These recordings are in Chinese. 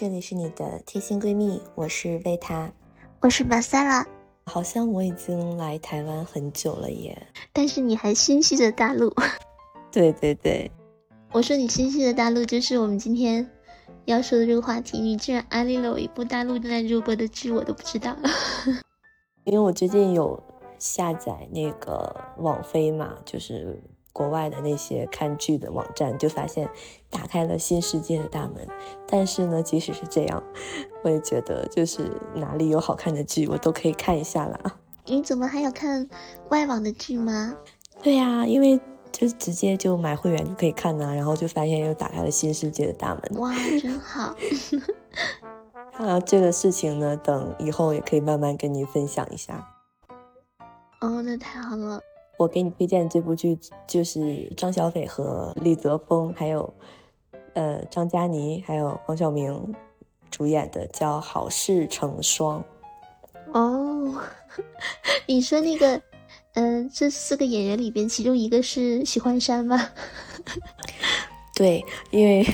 这里是你的贴心闺蜜，我是维塔，我是马萨拉。好像我已经来台湾很久了耶，但是你还心系着大陆。对对对，我说你心系的大陆就是我们今天要说的这个话题。你竟然安利了我一部大陆正在热播的剧，我都不知道。因为我最近有下载那个网飞嘛，就是国外的那些看剧的网站，就发现打开了新世界的大门。但是呢，即使是这样，我也觉得就是哪里有好看的剧，我都可以看一下啦。你怎么还有看外网的剧吗？对呀，因为。就直接就买会员就可以看呢，然后就发现又打开了新世界的大门。哇，真好！啊，这个事情呢，等以后也可以慢慢跟你分享一下。哦，那太好了。我给你推荐这部剧，就是张小斐和李泽峰，还有呃张嘉倪，还有黄晓明主演的，叫《好事成双》。哦，你说那个。嗯，这四个演员里边，其中一个是许幻山吗？对，因为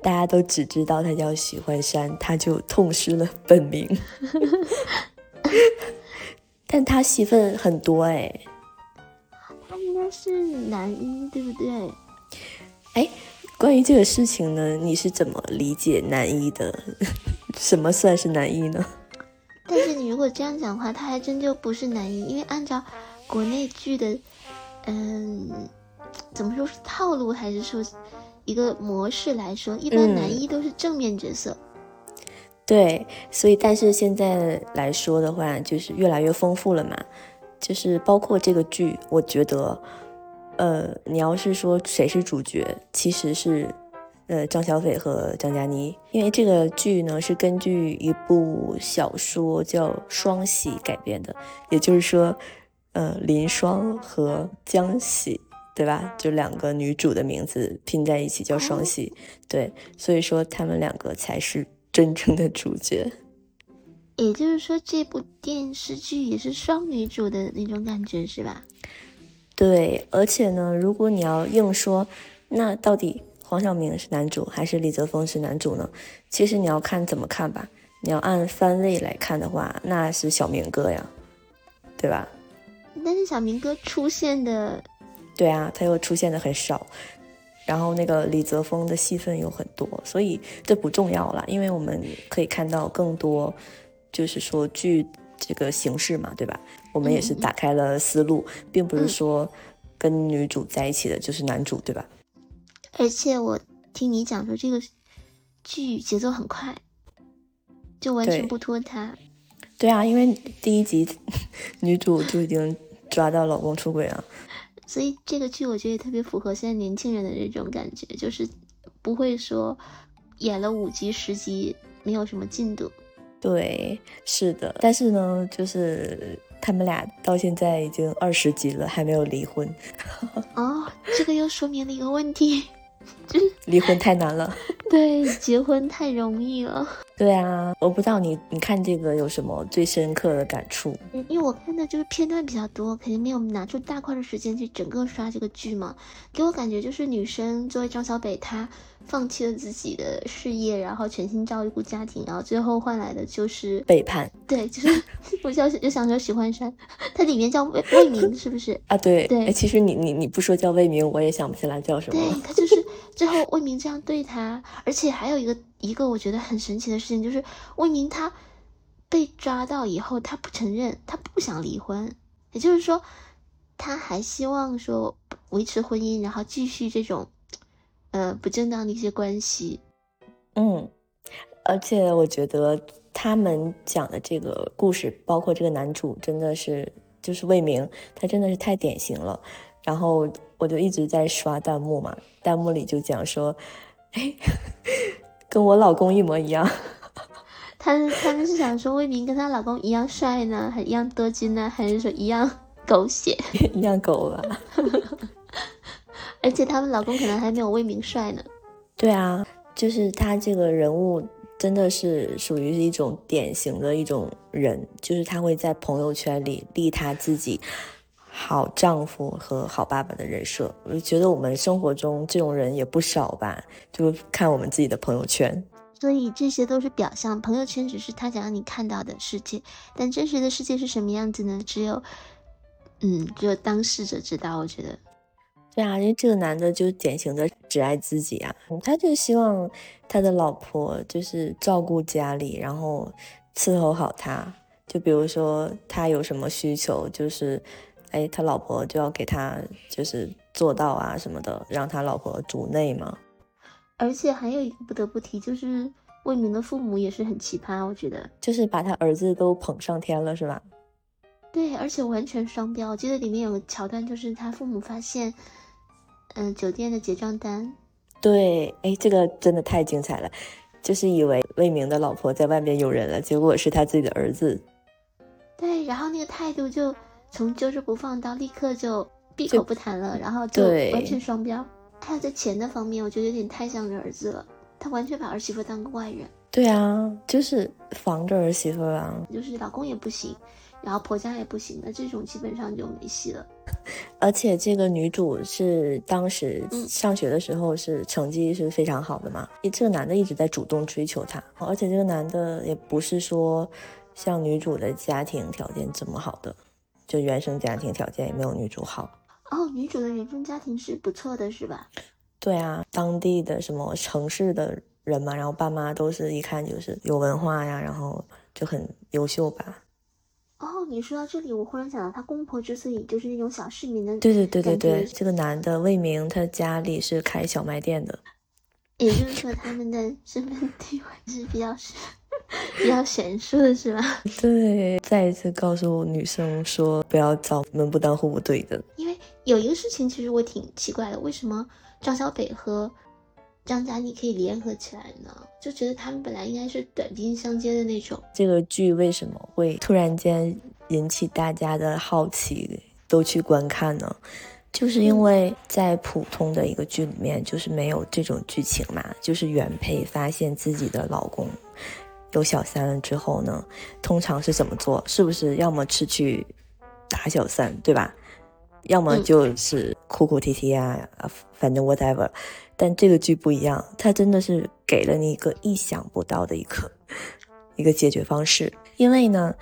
大家都只知道他叫许幻山，他就痛失了本名。但他戏份很多哎，他应该是男一，对不对？哎，关于这个事情呢，你是怎么理解男一的？什么算是男一呢？但是你如果这样讲的话，他还真就不是男一，因为按照国内剧的，嗯，怎么说是套路，还是说一个模式来说，一般男一都是正面角色。对，所以但是现在来说的话，就是越来越丰富了嘛，就是包括这个剧，我觉得，呃，你要是说谁是主角，其实是。呃，张小斐和张嘉倪，因为这个剧呢是根据一部小说叫《双喜》改编的，也就是说，呃，林双和江喜，对吧？就两个女主的名字拼在一起叫双喜，对，所以说他们两个才是真正的主角。也就是说，这部电视剧也是双女主的那种感觉，是吧？对，而且呢，如果你要硬说，那到底？黄晓明是男主还是李泽峰是男主呢？其实你要看怎么看吧。你要按番位来看的话，那是小明哥呀，对吧？但是小明哥出现的，对啊，他又出现的很少。然后那个李泽峰的戏份又很多，所以这不重要了，因为我们可以看到更多，就是说剧这个形式嘛，对吧？我们也是打开了思路，并不是说跟女主在一起的就是男主，对吧？而且我听你讲说，这个剧节奏很快，就完全不拖沓。对啊，因为第一集女主就已经抓到老公出轨了，所以这个剧我觉得也特别符合现在年轻人的这种感觉，就是不会说演了五集十集没有什么进度。对，是的，但是呢，就是他们俩到现在已经二十几了，还没有离婚。哦，这个又说明了一个问题。就是离婚太难了，对，结婚太容易了。对啊，我不知道你你看这个有什么最深刻的感触？因为我看的就是片段比较多，肯定没有拿出大块的时间去整个刷这个剧嘛。给我感觉就是女生作为张小北，她放弃了自己的事业，然后全心照顾家庭，然后最后换来的就是背叛。对，就是 我叫就想说许幻山，他里面叫魏魏明是不是？啊，对对。其实你你你不说叫魏明，我也想不起来叫什么。对他就是最后魏明这样对他，而且还有一个。一个我觉得很神奇的事情就是，魏明他被抓到以后，他不承认，他不想离婚，也就是说，他还希望说维持婚姻，然后继续这种呃不正当的一些关系。嗯，而且我觉得他们讲的这个故事，包括这个男主，真的是就是魏明，他真的是太典型了。然后我就一直在刷弹幕嘛，弹幕里就讲说，哎。跟我老公一模一样，他他们是想说魏明跟她老公一样帅呢，还一样多金呢，还是说一样狗血？一样狗吧。而且他们老公可能还没有魏明帅呢。对啊，就是他这个人物真的是属于是一种典型的一种人，就是他会在朋友圈里立他自己好丈夫和好爸爸的人设。我觉得我们生活中这种人也不少吧，就看我们自己的朋友圈。所以这些都是表象，朋友圈只是他想让你看到的世界，但真实的世界是什么样子呢？只有，嗯，只有当事者知道。我觉得，对啊，因为这个男的就典型的只爱自己啊，他就希望他的老婆就是照顾家里，然后伺候好他。就比如说他有什么需求，就是，哎，他老婆就要给他就是做到啊什么的，让他老婆主内嘛。而且还有一个不得不提，就是魏明的父母也是很奇葩，我觉得就是把他儿子都捧上天了，是吧？对，而且完全双标。我记得里面有个桥段，就是他父母发现，嗯，酒店的结账单。对，哎，这个真的太精彩了，就是以为魏明的老婆在外面有人了，结果是他自己的儿子。对，然后那个态度就从揪着不放到立刻就闭口不谈了，然后就完全双标。还有在钱的方面，我觉得有点太像儿子了。他完全把儿媳妇当个外人。对啊，就是防着儿媳妇啊。就是老公也不行，然后婆家也不行，那这种基本上就没戏了。而且这个女主是当时上学的时候是成绩是非常好的嘛，这个男的一直在主动追求她，而且这个男的也不是说像女主的家庭条件这么好的，就原生家庭条件也没有女主好。哦，女主的原生家庭是不错的，是吧？对啊，当地的什么城市的人嘛，然后爸妈都是一看就是有文化呀，然后就很优秀吧。哦，你说到这里，我忽然想到，他公婆之所以就是那种小市民的，对对对对对，这个男的魏明，他家里是开小卖店的，也就是说他们的身份地位是比较是。比较悬殊的是吧？对，再一次告诉女生说不要找门不当户不对的。因为有一个事情，其实我挺奇怪的，为什么张小北和张嘉倪可以联合起来呢？就觉得他们本来应该是短兵相接的那种。这个剧为什么会突然间引起大家的好奇，都去观看呢？就是因为在普通的一个剧里面，就是没有这种剧情嘛，就是原配发现自己的老公。有小三了之后呢，通常是怎么做？是不是要么是去打小三，对吧？要么就是哭哭啼啼啊，反正 whatever。但这个剧不一样，它真的是给了你一个意想不到的一个一个解决方式。因为呢，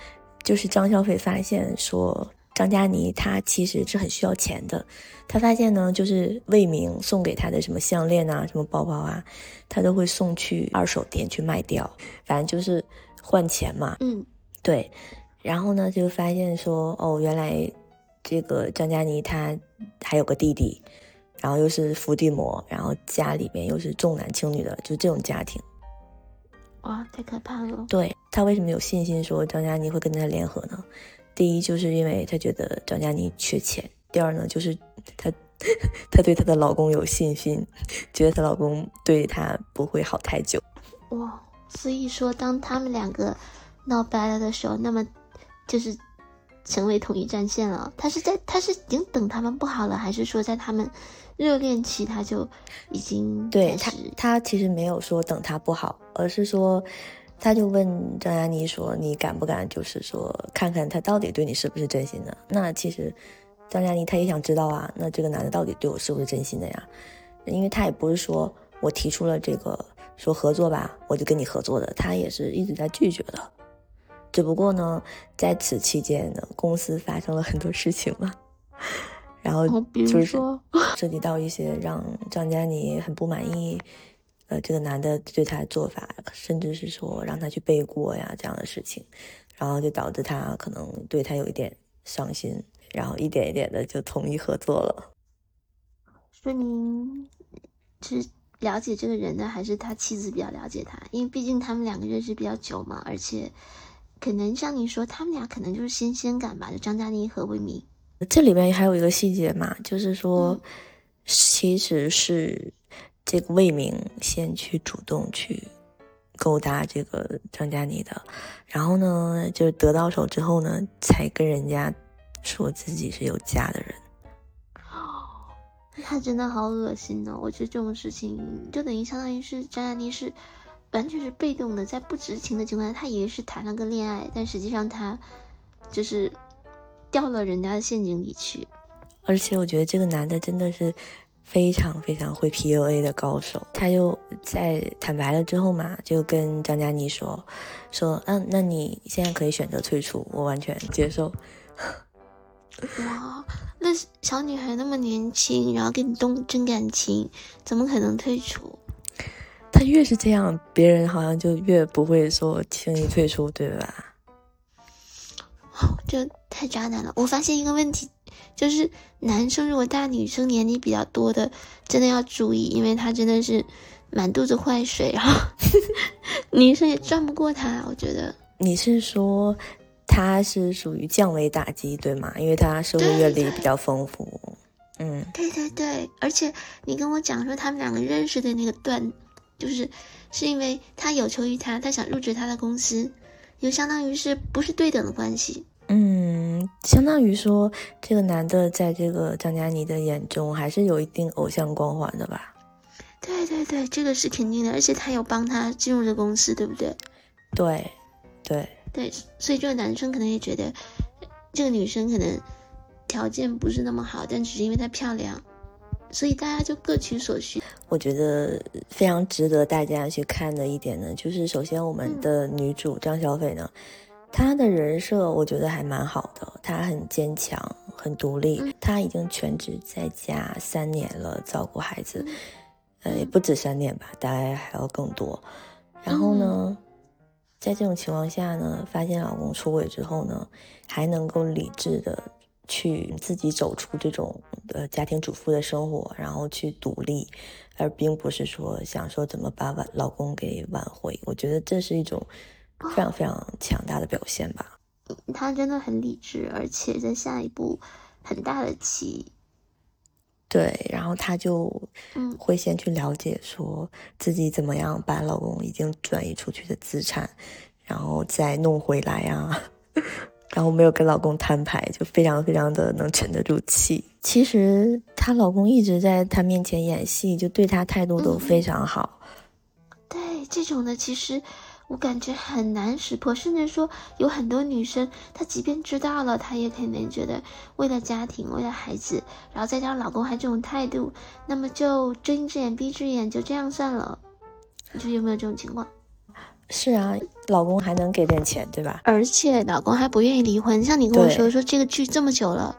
就是张小斐发现说。张嘉倪她其实是很需要钱的，她发现呢，就是魏明送给她的什么项链啊、什么包包啊，她都会送去二手店去卖掉，反正就是换钱嘛。嗯，对。然后呢，就发现说，哦，原来这个张嘉倪她还有个弟弟，然后又是伏地魔，然后家里面又是重男轻女的，就这种家庭。哇，太可怕了。对他为什么有信心说张嘉倪会跟他联合呢？第一就是因为她觉得张嘉倪缺钱，第二呢就是她，她对她的老公有信心，觉得她老公对她不会好太久。哇，所以说当他们两个闹掰了的时候，那么就是成为统一战线了。他是在他是已经等他们不好了，还是说在他们热恋期他就已经对他他其实没有说等他不好，而是说。他就问张嘉倪说：“你敢不敢，就是说看看他到底对你是不是真心的？”那其实张嘉倪他也想知道啊，那这个男的到底对我是不是真心的呀？因为他也不是说我提出了这个说合作吧，我就跟你合作的，他也是一直在拒绝的。只不过呢，在此期间呢，公司发生了很多事情嘛，然后就是 涉及到一些让张嘉倪很不满意。呃，这个男的对他的做法，甚至是说让他去背锅呀这样的事情，然后就导致他可能对他有一点伤心，然后一点一点的就同意合作了。说明是了解这个人的，还是他妻子比较了解他？因为毕竟他们两个认识比较久嘛，而且可能像你说，他们俩可能就是新鲜感吧，就张嘉倪和魏明。这里面还有一个细节嘛，就是说，其实是。这个魏明先去主动去勾搭这个张嘉倪的，然后呢，就是得到手之后呢，才跟人家说自己是有家的人。他真的好恶心哦！我觉得这种事情就等于相当于是张嘉倪是完全是被动的，在不知情的情况下，他以为是谈了个恋爱，但实际上他就是掉了人家的陷阱里去。而且我觉得这个男的真的是。非常非常会 PUA 的高手。他就在坦白了之后嘛，就跟张嘉倪说：“说，嗯，那你现在可以选择退出，我完全接受。”哇，那小女孩那么年轻，然后跟你动真感情，怎么可能退出？他越是这样，别人好像就越不会说轻易退出，对吧？这太渣男了！我发现一个问题，就是男生如果大女生年龄比较多的，真的要注意，因为他真的是满肚子坏水，然后 女生也转不过他。我觉得你是说他是属于降维打击，对吗？因为他社会阅历比较丰富。嗯，对对对，而且你跟我讲说他们两个认识的那个段。就是是因为他有求于他，他想入职他的公司，就相当于是不是对等的关系？嗯，相当于说这个男的在这个张嘉倪的眼中还是有一定偶像光环的吧？对对对，这个是肯定的，而且他有帮他进入这公司，对不对？对，对对，所以这个男生可能也觉得这个女生可能条件不是那么好，但只是因为她漂亮。所以大家就各取所需。我觉得非常值得大家去看的一点呢，就是首先我们的女主张小斐呢，她的人设我觉得还蛮好的，她很坚强，很独立，她已经全职在家三年了，照顾孩子，呃，也不止三年吧，大概还要更多。然后呢，在这种情况下呢，发现老公出轨之后呢，还能够理智的。去自己走出这种呃家庭主妇的生活，然后去独立，而并不是说想说怎么把挽老公给挽回。我觉得这是一种非常非常强大的表现吧。他真的很理智，而且在下一步很大的棋。对，然后她就会先去了解说自己怎么样把老公已经转移出去的资产，然后再弄回来啊。然后没有跟老公摊牌，就非常非常的能沉得住气。其实她老公一直在她面前演戏，就对她态度都非常好。对这种的，其实我感觉很难识破，甚至说有很多女生，她即便知道了，她也肯定觉得为了家庭，为了孩子，然后再加上老公还这种态度，那么就睁一只眼闭一只眼，就这样算了。你说有没有这种情况？是啊，老公还能给点钱，对吧？而且老公还不愿意离婚。像你跟我说说这个剧这么久了，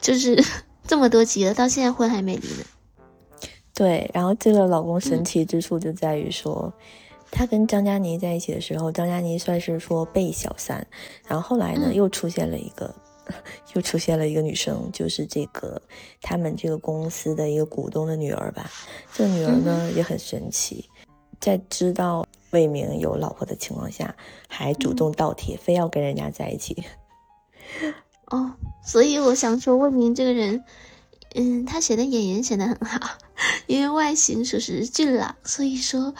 就是 这么多集了，到现在婚还没离呢。对，然后这个老公神奇之处就在于说，他跟张嘉倪在一起的时候，张嘉倪算是说被小三，然后后来呢又出现了一个，又出现了一个女生，就是这个他们这个公司的一个股东的女儿吧。这个女儿呢也很神奇，在知道。魏明有老婆的情况下，还主动倒贴，非要跟人家在一起。哦，所以我想说，魏明这个人，嗯，他写的演员写的很好，因为外形属实俊朗，所以说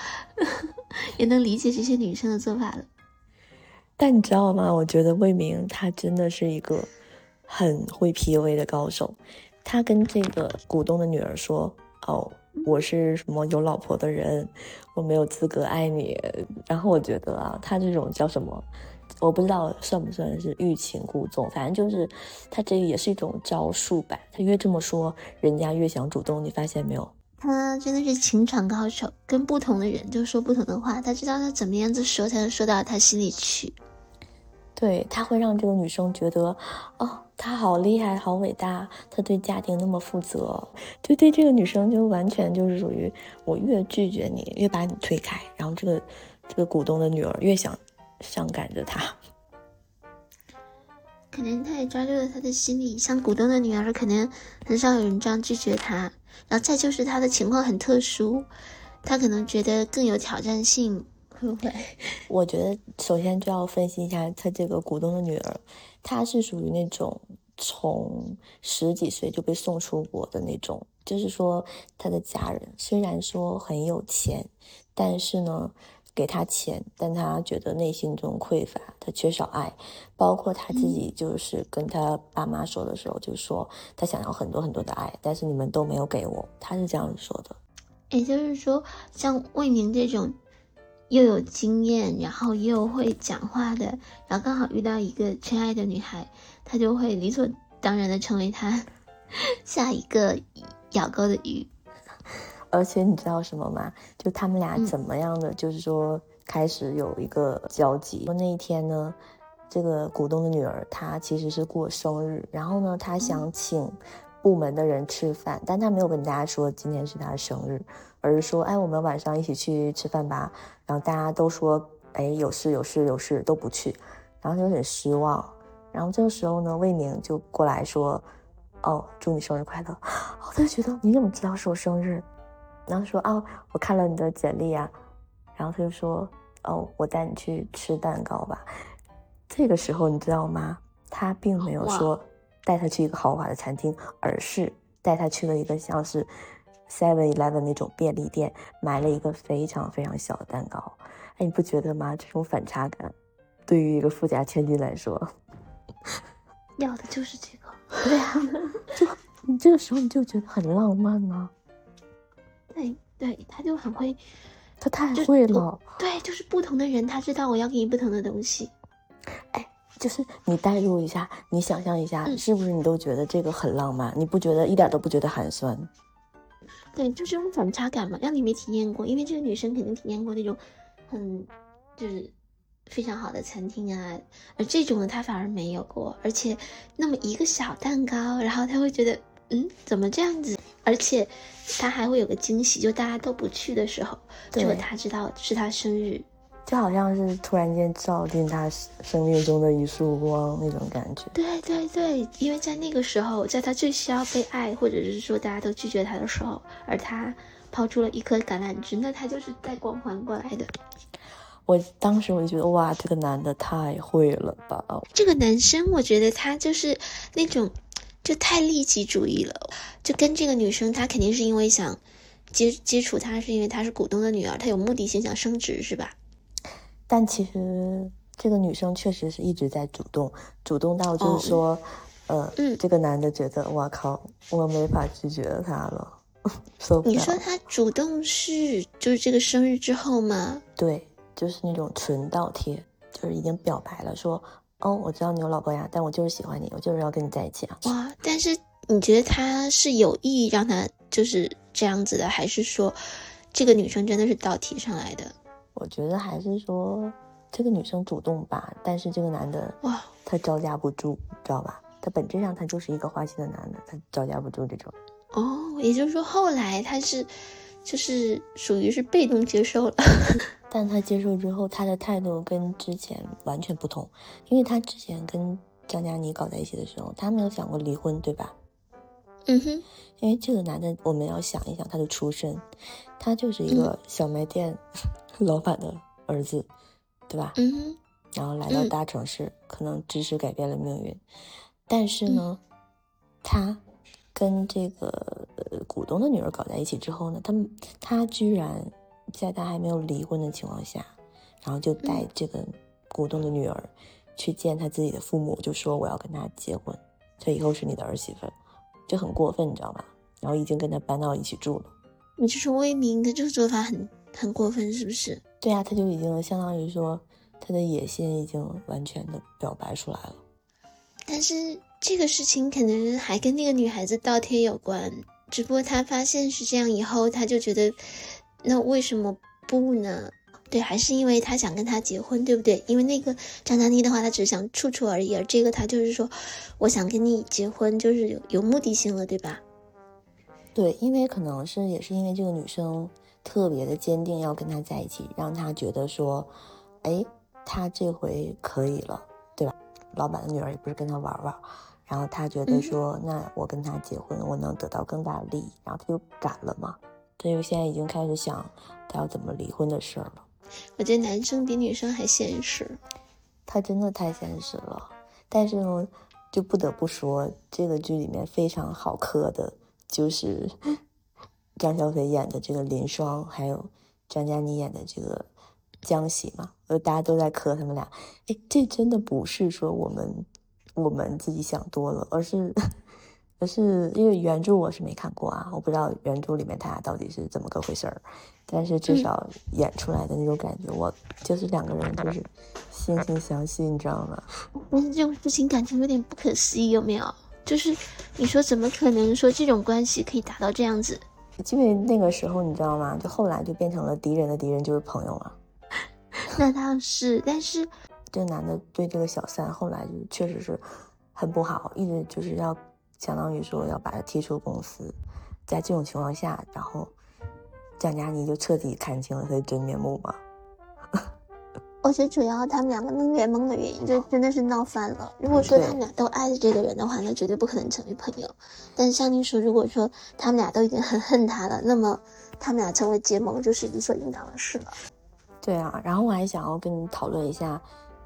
也能理解这些女生的做法了。但你知道吗？我觉得魏明他真的是一个很会 PUA 的高手。他跟这个股东的女儿说：“哦。”我是什么有老婆的人，我没有资格爱你。然后我觉得啊，他这种叫什么，我不知道算不算是欲擒故纵，反正就是他这也是一种招数吧。他越这么说，人家越想主动。你发现没有？他真的是情场高手，跟不同的人就说不同的话，他知道他怎么样子说才能说到他心里去。对他会让这个女生觉得，哦。他好厉害，好伟大，他对家庭那么负责，就对这个女生就完全就是属于我越拒绝你，越把你推开，然后这个这个股东的女儿越想伤感着他。可能他也抓住了他的心理，像股东的女儿，可能很少有人这样拒绝他。然后再就是他的情况很特殊，他可能觉得更有挑战性，会不会？我觉得首先就要分析一下他这个股东的女儿。她是属于那种从十几岁就被送出国的那种，就是说他的家人虽然说很有钱，但是呢，给他钱，但他觉得内心中匮乏，他缺少爱，包括他自己就是跟他爸妈说的时候，就说他想要很多很多的爱，但是你们都没有给我，他是这样说的。也就是说，像魏明这种。又有经验，然后又会讲话的，然后刚好遇到一个缺爱的女孩，他就会理所当然的成为他 下一个咬钩的鱼。而且你知道什么吗？就他们俩怎么样的，就是说开始有一个交集。说那一天呢，这个股东的女儿她其实是过生日，然后呢，她想请部门的人吃饭，但她没有跟大家说今天是她的生日，而是说，哎，我们晚上一起去吃饭吧。然后大家都说，哎，有事有事有事都不去，然后就有点失望。然后这个时候呢，魏明就过来说，哦，祝你生日快乐。我就觉得你怎么知道是我生日？然后说啊，我看了你的简历啊，然后他就说哦，我带你去吃蛋糕吧。这个时候你知道吗？他并没有说带他去一个豪华的餐厅，而是带他去了一个像是 Seven Eleven 那种便利店，买了一个非常非常小的蛋糕。哎，你不觉得吗？这种反差感，对于一个富家千金来说，要的就是这个。对呀，就你这个时候你就觉得很浪漫呢。对对，他就很会，他太会了。对，就是不同的人，他知道我要给你不同的东西。哎，就是你代入一下，你想象一下，是不是你都觉得这个很浪漫？你不觉得一点都不觉得寒酸？对，就是种反差感嘛，让你没体验过，因为这个女生肯定体验过那种很就是非常好的餐厅啊，而这种的，她反而没有过。而且那么一个小蛋糕，然后她会觉得，嗯，怎么这样子？而且。他还会有个惊喜，就大家都不去的时候，就他知道是他生日，就好像是突然间照进他生命中的一束光那种感觉。对对对，因为在那个时候，在他最需要被爱，或者是说大家都拒绝他的时候，而他抛出了一颗橄榄枝，那他就是带光环过来的。我当时我就觉得，哇，这个男的太会了吧！这个男生，我觉得他就是那种。就太利己主义了，就跟这个女生，她肯定是因为想接接触她，是因为她是股东的女儿，她有目的性想升职，是吧？但其实这个女生确实是一直在主动，主动到就是说，呃，这个男的觉得，我靠，我没法拒绝他了。你说他主动是就是这个生日之后吗？对，就是那种纯倒贴，就是已经表白了，说。哦，我知道你有老婆呀，但我就是喜欢你，我就是要跟你在一起啊！哇，但是你觉得他是有意让他就是这样子的，还是说这个女生真的是倒提上来的？我觉得还是说这个女生主动吧，但是这个男的哇，他招架不住，知道吧？他本质上他就是一个花心的男的，他招架不住这种。哦，也就是说后来他是就是属于是被动接受了。但他接受之后，他的态度跟之前完全不同，因为他之前跟张嘉倪搞在一起的时候，他没有想过离婚，对吧？嗯哼，因为这个男的，我们要想一想他的出身，他就是一个小卖店老板的儿子，对吧？嗯哼，然后来到大城市，可能知识改变了命运，但是呢，他跟这个股东的女儿搞在一起之后呢，他他居然。在他还没有离婚的情况下，然后就带这个股东的女儿去见他自己的父母，就说我要跟他结婚，他以后是你的儿媳妇，就很过分，你知道吗？然后已经跟他搬到一起住了。你是说魏明他这个做法很很过分，是不是？对啊，他就已经相当于说他的野心已经完全的表白出来了。但是这个事情可能还跟那个女孩子倒贴有关，只不过他发现是这样以后，他就觉得。那为什么不呢？对，还是因为他想跟他结婚，对不对？因为那个张嘉倪的话，他只是想处处而已，而这个他就是说，我想跟你结婚，就是有有目的性了，对吧？对，因为可能是也是因为这个女生特别的坚定要跟他在一起，让他觉得说，哎，他这回可以了，对吧？老板的女儿也不是跟他玩玩，然后他觉得说，那我跟他结婚，我能得到更大的利益，然后他就敢了嘛。他就现在已经开始想他要怎么离婚的事儿了。我觉得男生比女生还现实，他真的太现实了。但是呢，就不得不说，这个剧里面非常好磕的，就是 张小斐演的这个林双，还有张嘉倪演的这个江喜嘛。呃，大家都在磕他们俩。哎，这真的不是说我们我们自己想多了，而是。而是因为原著我是没看过啊，我不知道原著里面他俩到底是怎么个回事儿。但是至少演出来的那种感觉，我就是两个人就是惺惺相惜，你知道吗？但是这种事情感觉有点不可思议，有没有？就是你说怎么可能说这种关系可以达到这样子？因为那个时候你知道吗？就后来就变成了敌人的敌人就是朋友了。那倒是，但是这男的对这个小三后来就确实是很不好，一直就是要相当于说要把他踢出公司。在这种情况下，然后蒋佳妮就彻底看清了他的真面目嘛。我觉得主要他们两个能联盟的原因，就真的是闹翻了。如果说他们俩都爱着这个人的话，那绝对不可能成为朋友。但是像你说，如果说他们俩都已经很恨他了，那么他们俩成为结盟就是理所应当的事了。对啊，然后我还想要跟你讨论一下，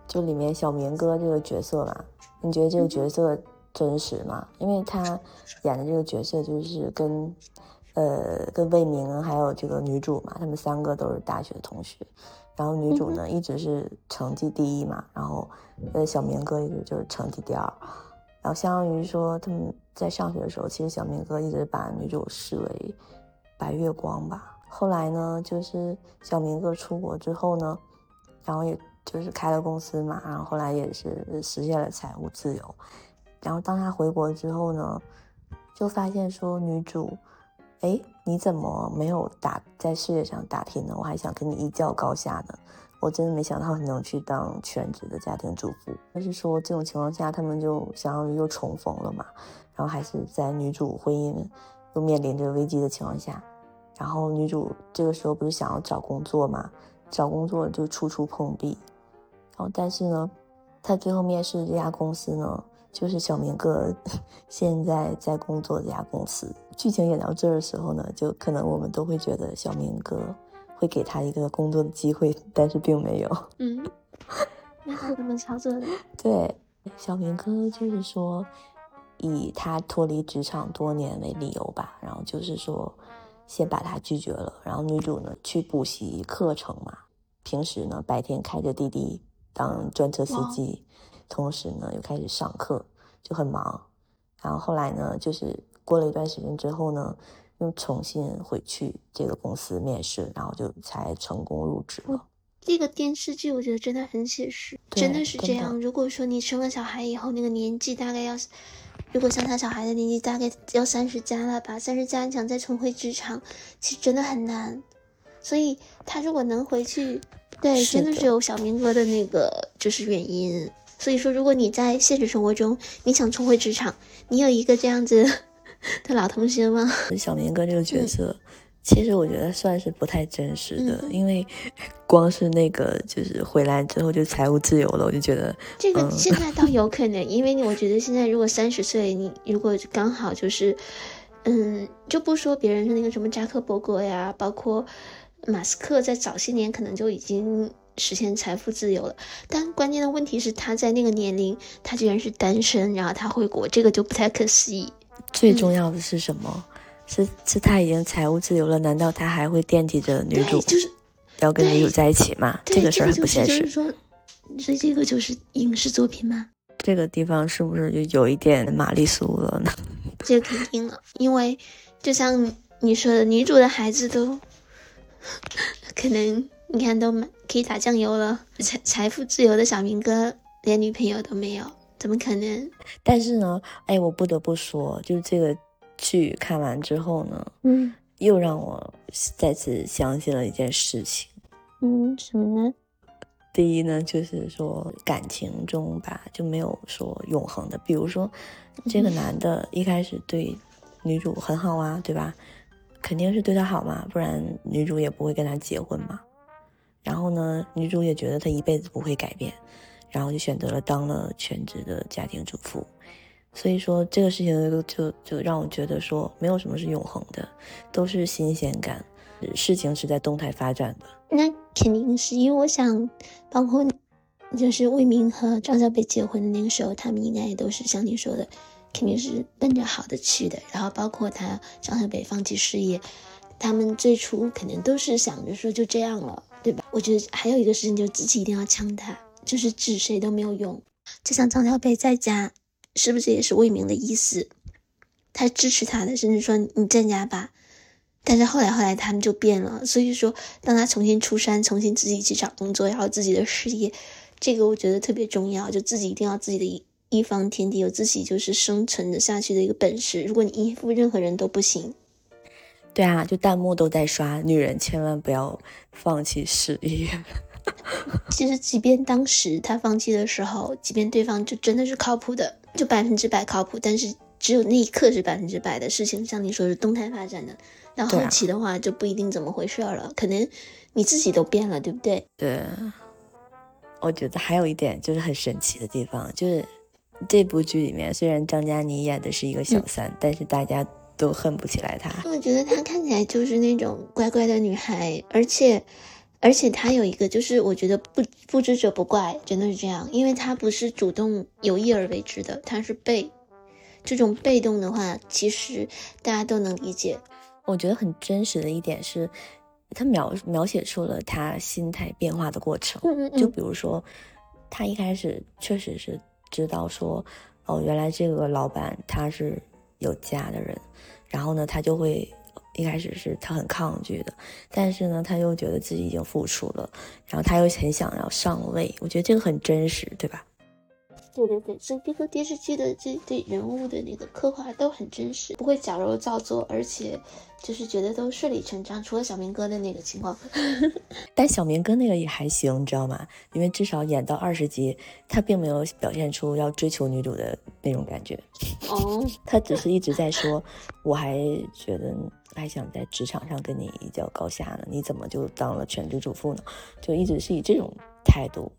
就里面小明哥这个角色吧。你觉得这个角色真实吗？因为他演的这个角色就是跟，呃，跟魏明还有这个女主嘛，他们三个都是大学同学。然后女主呢一直是成绩第一嘛，然后呃小明哥一直就是成绩第二，然后相当于说他们在上学的时候，其实小明哥一直把女主视为白月光吧。后来呢，就是小明哥出国之后呢，然后也就是开了公司嘛，然后后来也是实现了财务自由。然后当他回国之后呢，就发现说女主。哎，你怎么没有打在事业上打拼呢？我还想跟你一较高下呢。我真的没想到你能去当全职的家庭主妇。但是说这种情况下，他们就相当于又重逢了嘛。然后还是在女主婚姻又面临着危机的情况下，然后女主这个时候不是想要找工作嘛？找工作就处处碰壁。然后但是呢，他最后面试的这家公司呢？就是小明哥 现在在工作这家公司，剧情演到这儿的时候呢，就可能我们都会觉得小明哥会给他一个工作的机会，但是并没有。嗯，那他怎么操作的？对，小明哥就是说，以他脱离职场多年为理由吧，然后就是说，先把他拒绝了。然后女主呢去补习课程嘛，平时呢白天开着滴滴当专车司机。同时呢，又开始上课，就很忙。然后后来呢，就是过了一段时间之后呢，又重新回去这个公司面试，然后就才成功入职了。这个电视剧我觉得真的很写实，真的是这样。如果说你生了小孩以后，那个年纪大概要，如果像他小孩的年纪，大概要三十加了吧？三十加，你想再重回职场，其实真的很难。所以他如果能回去，对，真的是有小明哥的那个就是原因。所以说，如果你在现实生活中你想重回职场，你有一个这样子 的老同学吗？小明哥这个角色，其实我觉得算是不太真实的，因为光是那个就是回来之后就财务自由了，我就觉得这个现在倒 有可能，因为我觉得现在如果三十岁，你如果刚好就是，嗯，就不说别人是那个什么扎克伯格呀，包括马斯克，在早些年可能就已经。实现财富自由了，但关键的问题是他在那个年龄，他居然是单身，然后他回国，这个就不太可思议。最重要的是什么？是是他已经财务自由了，难道他还会惦记着女主？就是要跟女主在一起吗？这个事儿很不现实。就是说，所以这个就是影视作品吗？这个地方是不是就有一点玛丽苏了呢？这肯定了，因为就像你说的，女主的孩子都 可能。你看，都可以打酱油了，财财富自由的小明哥连女朋友都没有，怎么可能？但是呢，哎，我不得不说，就是这个剧看完之后呢，嗯，又让我再次相信了一件事情，嗯，什么呢？第一呢，就是说感情中吧，就没有说永恒的。比如说，这个男的一开始对女主很好啊，对吧？肯定是对她好嘛，不然女主也不会跟他结婚嘛。然后呢，女主也觉得她一辈子不会改变，然后就选择了当了全职的家庭主妇。所以说这个事情就就让我觉得说，没有什么是永恒的，都是新鲜感，事情是在动态发展的。那肯定是因为我想，包括就是魏明和张小北结婚的那个时候，他们应该也都是像你说的，肯定是奔着好的去的。然后包括他张小北放弃事业，他们最初肯定都是想着说就这样了。对吧？我觉得还有一个事情，就是自己一定要强大，就是指谁都没有用。就像张小北在家，是不是也是魏明的意思？他支持他的，甚至说你在家吧。但是后来后来他们就变了，所以说当他重新出山，重新自己去找工作，然后自己的事业，这个我觉得特别重要。就自己一定要自己的一一方天地，有自己就是生存的下去的一个本事。如果你依附任何人都不行。对啊，就弹幕都在刷，女人千万不要放弃事业。其实，即便当时他放弃的时候，即便对方就真的是靠谱的，就百分之百靠谱，但是只有那一刻是百分之百的事情。像你说是动态发展的，到后期的话就不一定怎么回事了，可能你自己都变了，对不对？对。我觉得还有一点就是很神奇的地方，就是这部剧里面虽然张嘉倪演的是一个小三，但是大家都恨不起来她。我觉得她看起来就是那种乖乖的女孩，而且。而且她有一个，就是我觉得不不知者不怪，真的是这样，因为她不是主动有意而为之的，她是被这种被动的话，其实大家都能理解。我觉得很真实的一点是，他描描写出了他心态变化的过程。嗯嗯。就比如说，他一开始确实是知道说，哦，原来这个老板他是有家的人，然后呢，他就会。一开始是他很抗拒的，但是呢，他又觉得自己已经付出了，然后他又很想要上位。我觉得这个很真实，对吧？对对对，这这个电视剧的这对人物的那个刻画都很真实，不会矫揉造作，而且就是觉得都顺理成章。除了小明哥的那个情况，但小明哥那个也还行，你知道吗？因为至少演到二十集，他并没有表现出要追求女主的那种感觉。哦，他只是一直在说，我还觉得还想在职场上跟你一较高下呢，你怎么就当了全职主妇呢？就一直是以这种态度。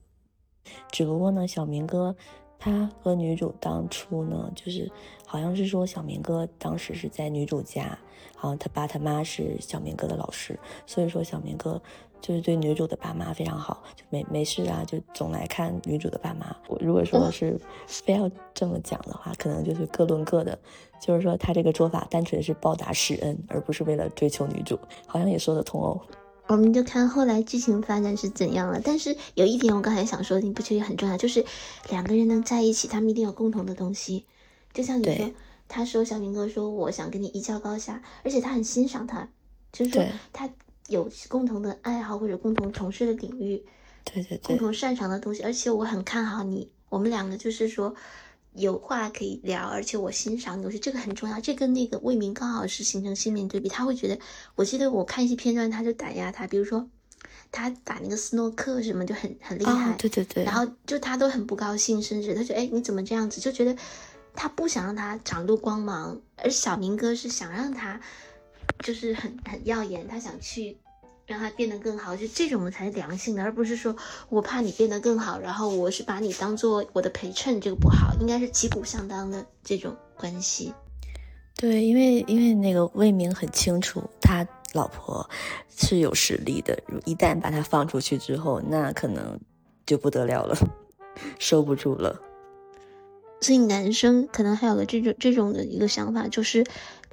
只不过呢，小明哥。他和女主当初呢，就是好像是说小明哥当时是在女主家，好像他爸他妈是小明哥的老师，所以说小明哥就是对女主的爸妈非常好，就没没事啊，就总来看女主的爸妈。我如果说是非要这么讲的话，可能就是各论各的，就是说他这个做法单纯是报答师恩，而不是为了追求女主，好像也说得通哦。我们就看后来剧情发展是怎样了。但是有一点我刚才想说的，你不觉得很重要？就是两个人能在一起，他们一定有共同的东西。就像你说，他说小明哥说我想跟你一较高下，而且他很欣赏他，就是说他有共同的爱好或者共同从事的领域，对对对，共同擅长的东西。而且我很看好你，我们两个就是说。有话可以聊，而且我欣赏你，我觉得这个很重要。这跟那个魏明刚好是形成鲜明对比。他会觉得，我记得我看一些片段，他就打压他，比如说他打那个斯诺克什么就很很厉害，对对对。然后就他都很不高兴，甚至他觉得，哎，你怎么这样子？就觉得他不想让他长露光芒，而小明哥是想让他就是很很耀眼，他想去。让他变得更好，就这种才是良性的，而不是说我怕你变得更好，然后我是把你当做我的陪衬，这个不好，应该是旗鼓相当的这种关系。对，因为因为那个魏明很清楚他老婆是有实力的，一旦把他放出去之后，那可能就不得了了，收不住了。所以男生可能还有个这种这种的一个想法，就是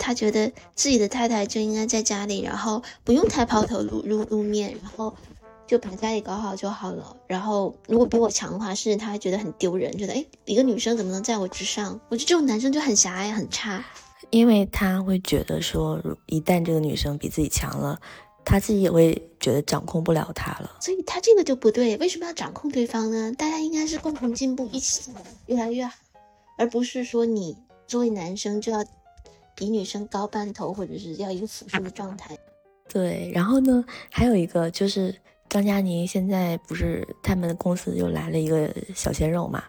他觉得自己的太太就应该在家里，然后不用太抛头露露露面，然后就把家里搞好就好了。然后如果比我强的话，甚至他还觉得很丢人，觉得哎，一个女生怎么能在我之上？我觉得这种男生就很狭隘，很差，因为他会觉得说，一旦这个女生比自己强了，他自己也会觉得掌控不了她了。所以他这个就不对，为什么要掌控对方呢？大家应该是共同进步，一起越来越好。而不是说你作为男生就要比女生高半头，或者是要一个辅助的状态。对，然后呢，还有一个就是张嘉倪现在不是他们公司又来了一个小鲜肉嘛，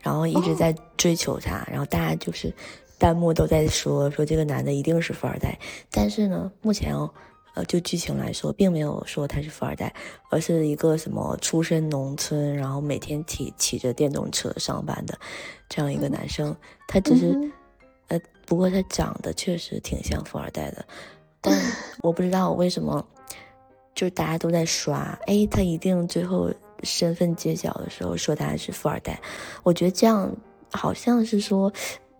然后一直在追求她，然后大家就是弹幕都在说说这个男的一定是富二代，但是呢，目前哦。呃，就剧情来说，并没有说他是富二代，而是一个什么出身农村，然后每天骑骑着电动车上班的这样一个男生。他只是，呃，不过他长得确实挺像富二代的，但我不知道为什么，就是大家都在刷，哎，他一定最后身份揭晓的时候说他是富二代。我觉得这样好像是说。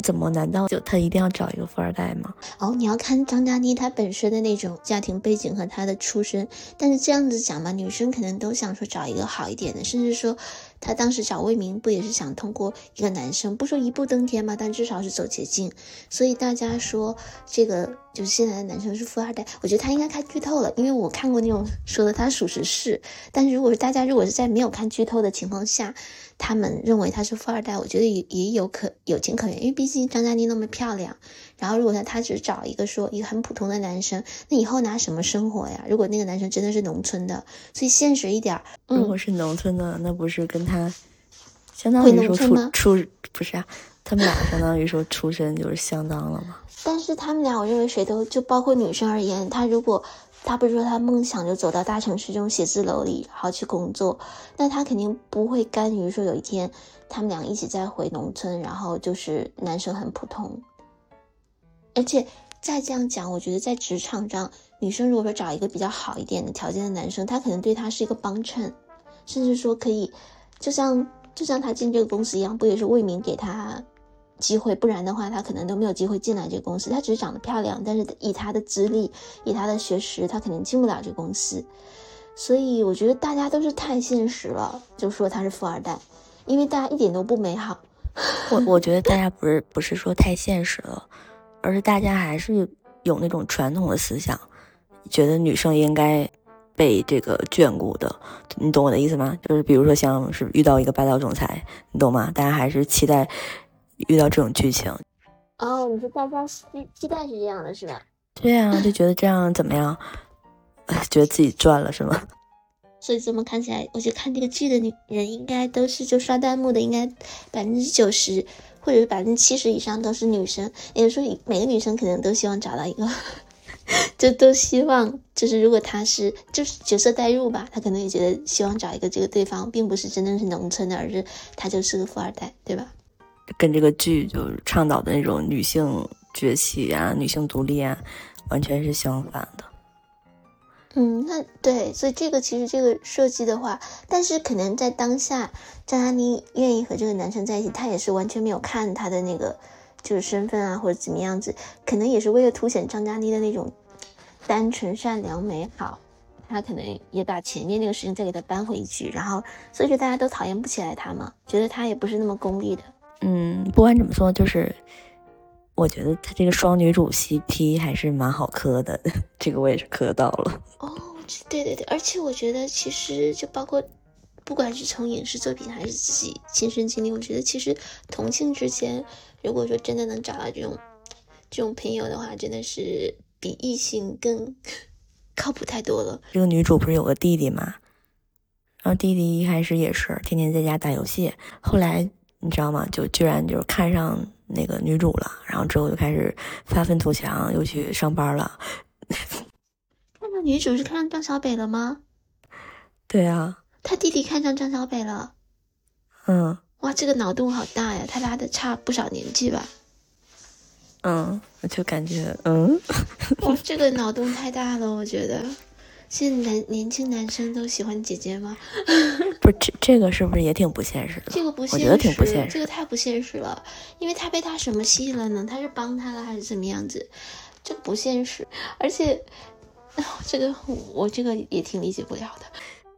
怎么？难道就他一定要找一个富二代吗？哦，你要看张嘉倪她本身的那种家庭背景和她的出身。但是这样子讲嘛，女生可能都想说找一个好一点的，甚至说他当时找魏明不也是想通过一个男生，不说一步登天嘛，但至少是走捷径。所以大家说这个就是现在的男生是富二代，我觉得他应该看剧透了，因为我看过那种说的，他属实是。但是如果是大家如果是在没有看剧透的情况下，他们认为他是富二代，我觉得也也有可有情可原，因为毕竟张嘉倪那么漂亮。然后如果他他只找一个说一个很普通的男生，那以后拿什么生活呀？如果那个男生真的是农村的，所以现实一点，如果是农村的，那不是跟他相当于说出出不是啊？他们俩相当于说出身就是相当了吗？但是他们俩，我认为谁都就包括女生而言，他如果。他不是说他梦想就走到大城市这种写字楼里，然后去工作，那他肯定不会甘于说有一天他们俩一起再回农村，然后就是男生很普通。而且再这样讲，我觉得在职场上，女生如果说找一个比较好一点的条件的男生，他可能对他是一个帮衬，甚至说可以，就像就像他进这个公司一样，不也是魏明给他。机会，不然的话，他可能都没有机会进来这个公司。他只是长得漂亮，但是以他的资历，以他的学识，他肯定进不了这个公司。所以我觉得大家都是太现实了，就说他是富二代，因为大家一点都不美好。我我觉得大家不是不是说太现实了，而是大家还是有那种传统的思想，觉得女生应该被这个眷顾的。你懂我的意思吗？就是比如说像是遇到一个霸道总裁，你懂吗？大家还是期待。遇到这种剧情，哦，你说大家期期待是这样的，是吧？对啊，就觉得这样怎么样？觉得自己赚了是吗？所以这么看起来，我觉得看这个剧的女人应该都是就刷弹幕的，应该百分之九十或者是百分之七十以上都是女生。也就说，每个女生可能都希望找到一个，就都希望就是如果他是就是角色代入吧，他可能也觉得希望找一个这个对方并不是真的是农村的，而是他就是个富二代，对吧？跟这个剧就倡导的那种女性崛起啊、女性独立啊，完全是相反的。嗯，那对，所以这个其实这个设计的话，但是可能在当下，张嘉倪愿意和这个男生在一起，她也是完全没有看他的那个就是身份啊或者怎么样子，可能也是为了凸显张嘉倪的那种单纯、善良、美好。他可能也把前面那个事情再给他搬回去，然后所以说大家都讨厌不起来他嘛，觉得他也不是那么功利的。嗯，不管怎么说，就是我觉得他这个双女主 CP 还是蛮好磕的，这个我也是磕到了。哦，对对对，而且我觉得其实就包括，不管是从影视作品还是自己亲身经历，我觉得其实同性之间，如果说真的能找到这种这种朋友的话，真的是比异性更靠谱太多了。这个女主不是有个弟弟吗？然后弟弟一开始也是天天在家打游戏，后来。你知道吗？就居然就是看上那个女主了，然后之后就开始发愤图强，又去上班了。看 到女主是看上张小北了吗？对啊，他弟弟看上张小北了。嗯，哇，这个脑洞好大呀！他俩的差不少年纪吧？嗯，我就感觉，嗯，哇，这个脑洞太大了，我觉得。现在男年轻男生都喜欢姐姐吗？不是这这个是不是也挺不现实的？这个不现实，我觉得挺不现实。这个太不现实了，因为他被他什么吸引了呢？他是帮他了还是怎么样子？这个不现实，而且 这个我这个也挺理解不了的。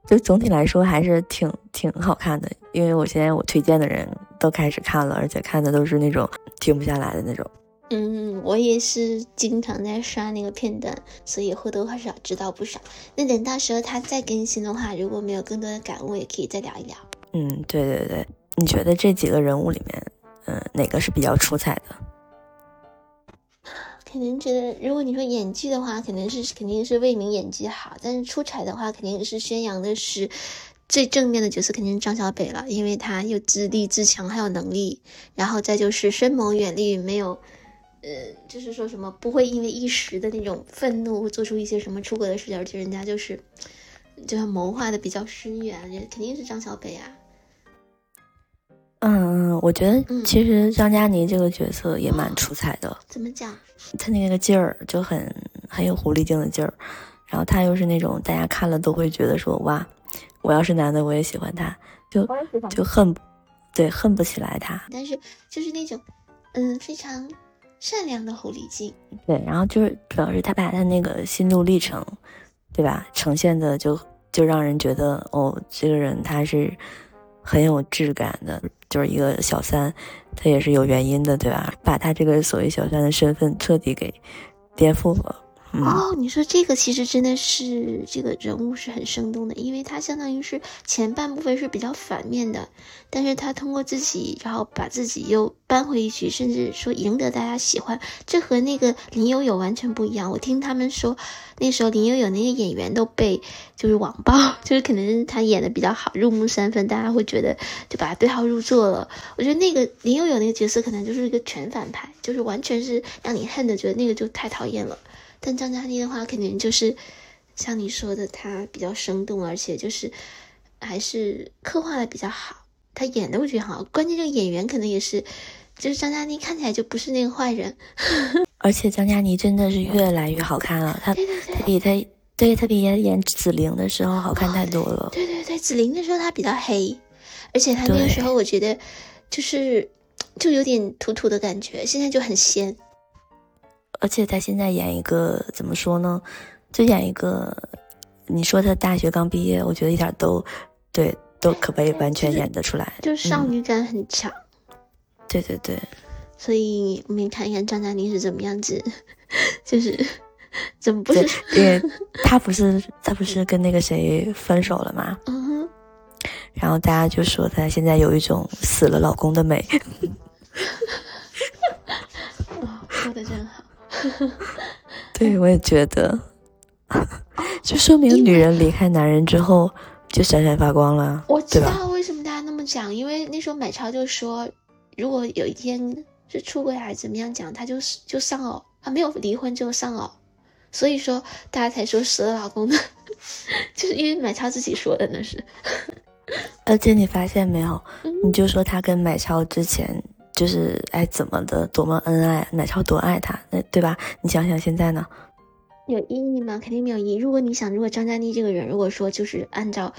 就总体来说还是挺挺好看的，因为我现在我推荐的人都开始看了，而且看的都是那种停不下来的那种。嗯，我也是经常在刷那个片段，所以或多或少知道不少。那等到时候他再更新的话，如果没有更多的感悟，也可以再聊一聊。嗯，对对对，你觉得这几个人物里面，嗯，哪个是比较出彩的？肯定觉得，如果你说演技的话，肯定是肯定是魏明演技好，但是出彩的话，肯定是宣扬的是最正面的角色，肯定是张小北了，因为他又自立自强，还有能力，然后再就是深谋远虑，没有。呃，就是说什么不会因为一时的那种愤怒做出一些什么出格的事情，而且人家就是，就是谋划的比较深远，肯定是张小北啊。嗯，我觉得其实张嘉倪这个角色也蛮出彩的。怎么讲？他那个劲儿就很很有狐狸精的劲儿，然后他又是那种大家看了都会觉得说哇，我要是男的我也喜欢他，就就恨，对，恨不起来他。但是就是那种，嗯，非常。善良的狐狸精，对，然后就是主要是他把他那个心路历程，对吧，呈现的就就让人觉得哦，这个人他是很有质感的，就是一个小三，他也是有原因的，对吧？把他这个所谓小三的身份彻底给颠覆了。哦，你说这个其实真的是这个人物是很生动的，因为他相当于是前半部分是比较反面的，但是他通过自己，然后把自己又扳回去，甚至说赢得大家喜欢，这和那个林有有完全不一样。我听他们说，那时候林有有那些演员都被就是网暴，就是可能他演的比较好，入木三分，大家会觉得就把他对号入座了。我觉得那个林有有那个角色可能就是一个全反派，就是完全是让你恨的，觉得那个就太讨厌了。但张嘉倪的话，肯定就是像你说的，她比较生动，而且就是还是刻画的比较好。她演的我觉得好，关键这个演员可能也是，就是张嘉倪看起来就不是那个坏人。而且张嘉倪真的是越来越好看了，她她比她对她比演紫菱的时候好看太多了。对对对，紫菱的时候她比较黑，而且她那个时候我觉得就是就有点土土的感觉，现在就很仙。而且他现在演一个怎么说呢？就演一个，你说他大学刚毕业，我觉得一点都，对，都可以完全演得出来，就少女感很强。对对对。所以我们看一看张嘉倪是怎么样子，就是怎么不是？因为 他不是他不是跟那个谁分手了吗？嗯哼。然后大家就说她现在有一种死了老公的美。说的真好。对，我也觉得，就说明女人离开男人之后就闪闪发光了。我知道为什么大家那么讲，因为那时候买超就说，如果有一天是出轨还是怎么样讲，他就是就丧偶啊，没有离婚就丧偶，所以说大家才说死了老公的，就是因为买超自己说的那是。而且你发现没有，你就说他跟买超之前。就是哎，怎么的，多么恩爱，奶超多爱他，那对吧？你想想现在呢？有意义吗？肯定没有意义。如果你想，如果张嘉倪这个人，如果说就是按照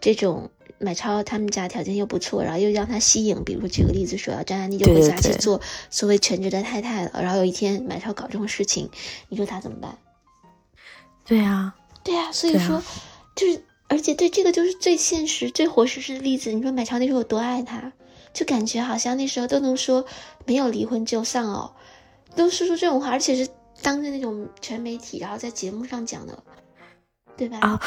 这种买超他们家条件又不错，然后又让他吸引，比如说举个例子说，张嘉倪就回家去做所谓全职的太太了，然后有一天买超搞这种事情，你说他怎么办？对呀，对呀，所以说就是，而且对这个就是最现实、最活生生的例子。你说买超那时候有多爱他？就感觉好像那时候都能说没有离婚就丧偶，都说出这种话，而且是当着那种全媒体，然后在节目上讲的，对吧？啊，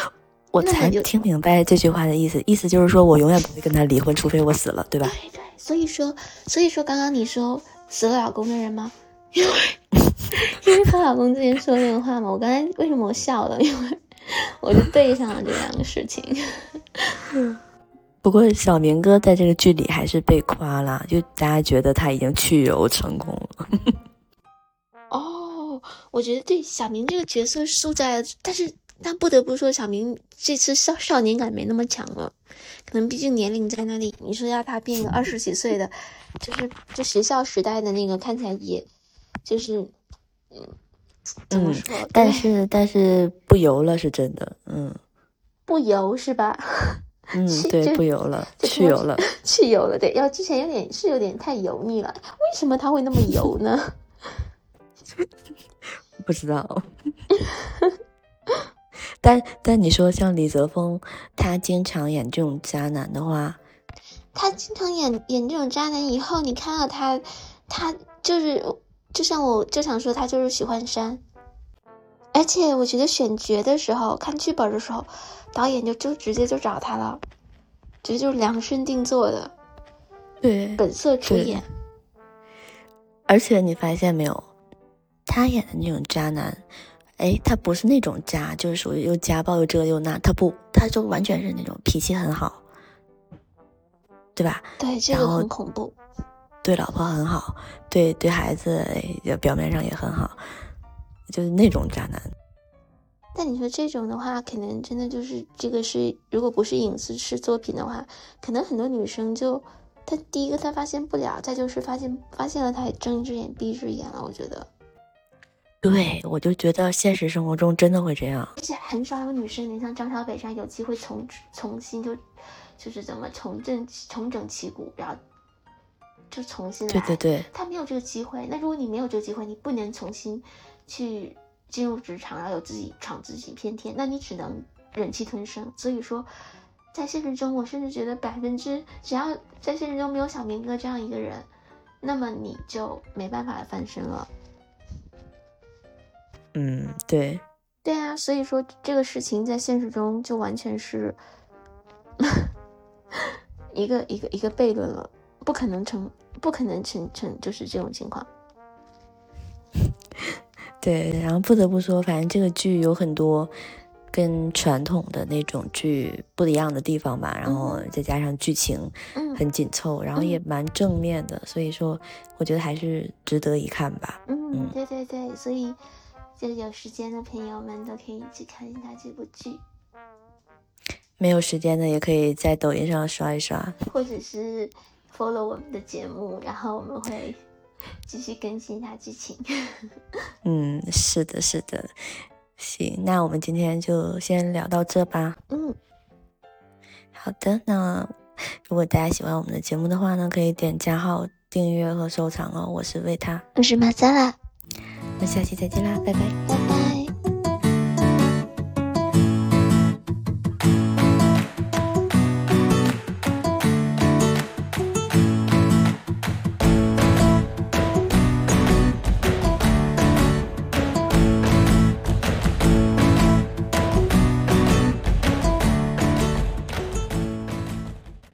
我才听明白这句话的意思，意思就是说我永远不会跟他离婚，除非我死了，对吧？对对，所以说，所以说刚刚你说死了老公的人吗？因为因为她老公之前说那个话嘛，我刚才为什么我笑了？因为我就对上了这两个事情。不过小明哥在这个剧里还是被夸了，就大家觉得他已经去油成功了。哦，我觉得对小明这个角色塑造，但是但不得不说，小明这次少少年感没那么强了，可能毕竟年龄在那里。你说要他变个二十几岁的，就是就学校时代的那个，看起来也就是嗯，怎么说？但是但是不油了是真的，嗯，不油是吧？嗯，对，不油了，去油了，去油了。对，要之前有点是有点太油腻了。为什么他会那么油呢？不知道。但但你说像李泽峰，他经常演这种渣男的话，他经常演演这种渣男以后，你看到他，他就是就像我就想说，他就是喜欢山。而且我觉得选角的时候，看剧本的时候。导演就就直接就找他了，直接就是量身定做的，对，本色出演。而且你发现没有，他演的那种渣男，哎，他不是那种渣，就是属于又家暴又这又那，他不，他就完全是那种脾气很好，对吧？对，这个很恐怖。对老婆很好，对对孩子也表面上也很好，就是那种渣男。但你说这种的话，可能真的就是这个是，如果不是影视式作品的话，可能很多女生就，她第一个她发现不了，再就是发现发现了，她也睁一只眼闭一只眼了。我觉得，对我就觉得现实生活中真的会这样，而且很少有女生能像张小北这样有机会重重新就，就是怎么重振重整旗鼓，然后就重新来。对对对，她没有这个机会。那如果你没有这个机会，你不能重新去。进入职场，然后有自己闯自己一片天，那你只能忍气吞声。所以说，在现实中，我甚至觉得百分之只要在现实中没有小明哥这样一个人，那么你就没办法翻身了。嗯，对，对啊，所以说这个事情在现实中就完全是 一个一个一个悖论了，不可能成，不可能成成就是这种情况。对，然后不得不说，反正这个剧有很多。跟传统的那种剧不一样的地方吧，然后再加上剧情很紧凑，然后也蛮正面的，所以说我觉得还是值得一看吧。嗯，对对对，所以就有时间的朋友们都可以去看一下这部剧，没有时间的也可以在抖音上刷一刷，或者是 follow 我们的节目，然后我们会 继续更新一下剧情。嗯，是的，是的。行，那我们今天就先聊到这吧。嗯，好的。那如果大家喜欢我们的节目的话呢，可以点加号、订阅和收藏哦。我是维他，我是马萨拉，那下期再见啦，拜拜。